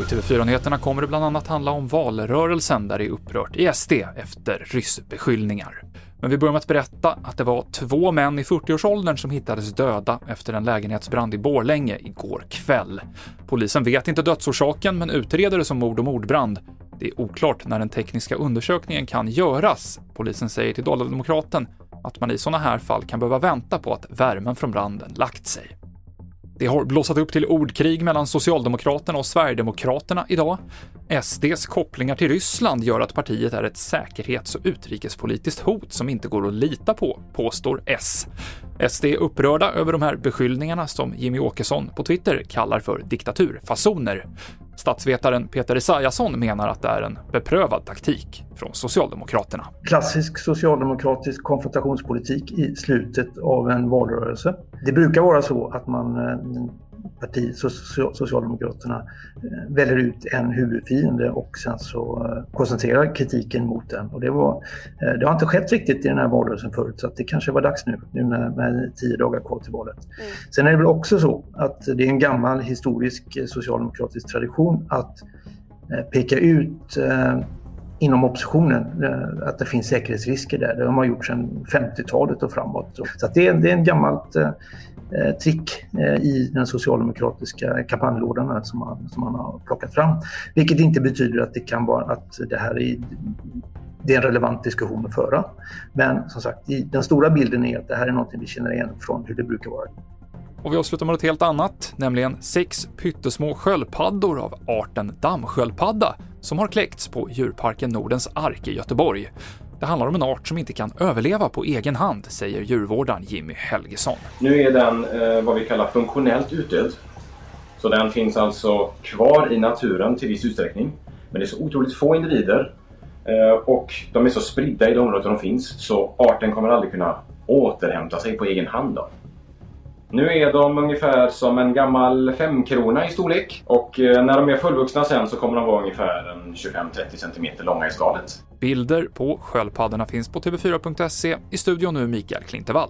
I TV4-nyheterna kommer det bland annat handla om valrörelsen där det är upprört i SD efter ryssbeskyllningar. Men vi börjar med att berätta att det var två män i 40-årsåldern som hittades döda efter en lägenhetsbrand i Borlänge igår kväll. Polisen vet inte dödsorsaken, men utreder det som mord och mordbrand. Det är oklart när den tekniska undersökningen kan göras. Polisen säger till Dala-Demokraten att man i sådana här fall kan behöva vänta på att värmen från branden lagt sig. Det har blossat upp till ordkrig mellan Socialdemokraterna och Sverigedemokraterna idag. SDs kopplingar till Ryssland gör att partiet är ett säkerhets och utrikespolitiskt hot som inte går att lita på, påstår S. SD är upprörda över de här beskyllningarna som Jimmy Åkesson på Twitter kallar för diktaturfasoner. Statsvetaren Peter Esaiasson menar att det är en beprövad taktik från Socialdemokraterna. Klassisk socialdemokratisk konfrontationspolitik i slutet av en valrörelse. Det brukar vara så att man eh, parti, Socialdemokraterna, eh, väljer ut en huvudfiende och sen så eh, koncentrerar kritiken mot den. Och det, var, eh, det har inte skett riktigt i den här valrörelsen förut så det kanske var dags nu, nu när, med tio dagar kvar till valet. Mm. Sen är det väl också så att det är en gammal historisk socialdemokratisk tradition att peka ut inom oppositionen att det finns säkerhetsrisker där. Det har man gjort sedan 50-talet och framåt. Så det, är, en gammalt Eh, trick eh, i den socialdemokratiska kampanjlådan som man, som man har plockat fram. Vilket inte betyder att det kan vara att det här är det är en relevant diskussion att föra. Men som sagt, den stora bilden är att det här är något vi känner igen från hur det brukar vara. Och vi avslutar med något helt annat, nämligen sex pyttesmå sköldpaddor av arten dammsköldpadda som har kläckts på djurparken Nordens Ark i Göteborg. Det handlar om en art som inte kan överleva på egen hand, säger djurvårdaren Jimmy Helgesson. Nu är den eh, vad vi kallar funktionellt utdöd. Så den finns alltså kvar i naturen till viss utsträckning. Men det är så otroligt få individer eh, och de är så spridda i de där de finns så arten kommer aldrig kunna återhämta sig på egen hand. Då. Nu är de ungefär som en gammal femkrona i storlek och eh, när de är fullvuxna sen så kommer de vara ungefär 25-30 cm långa i skalet. Bilder på sköldpaddorna finns på tv4.se. I studion nu Mikael Klintevall.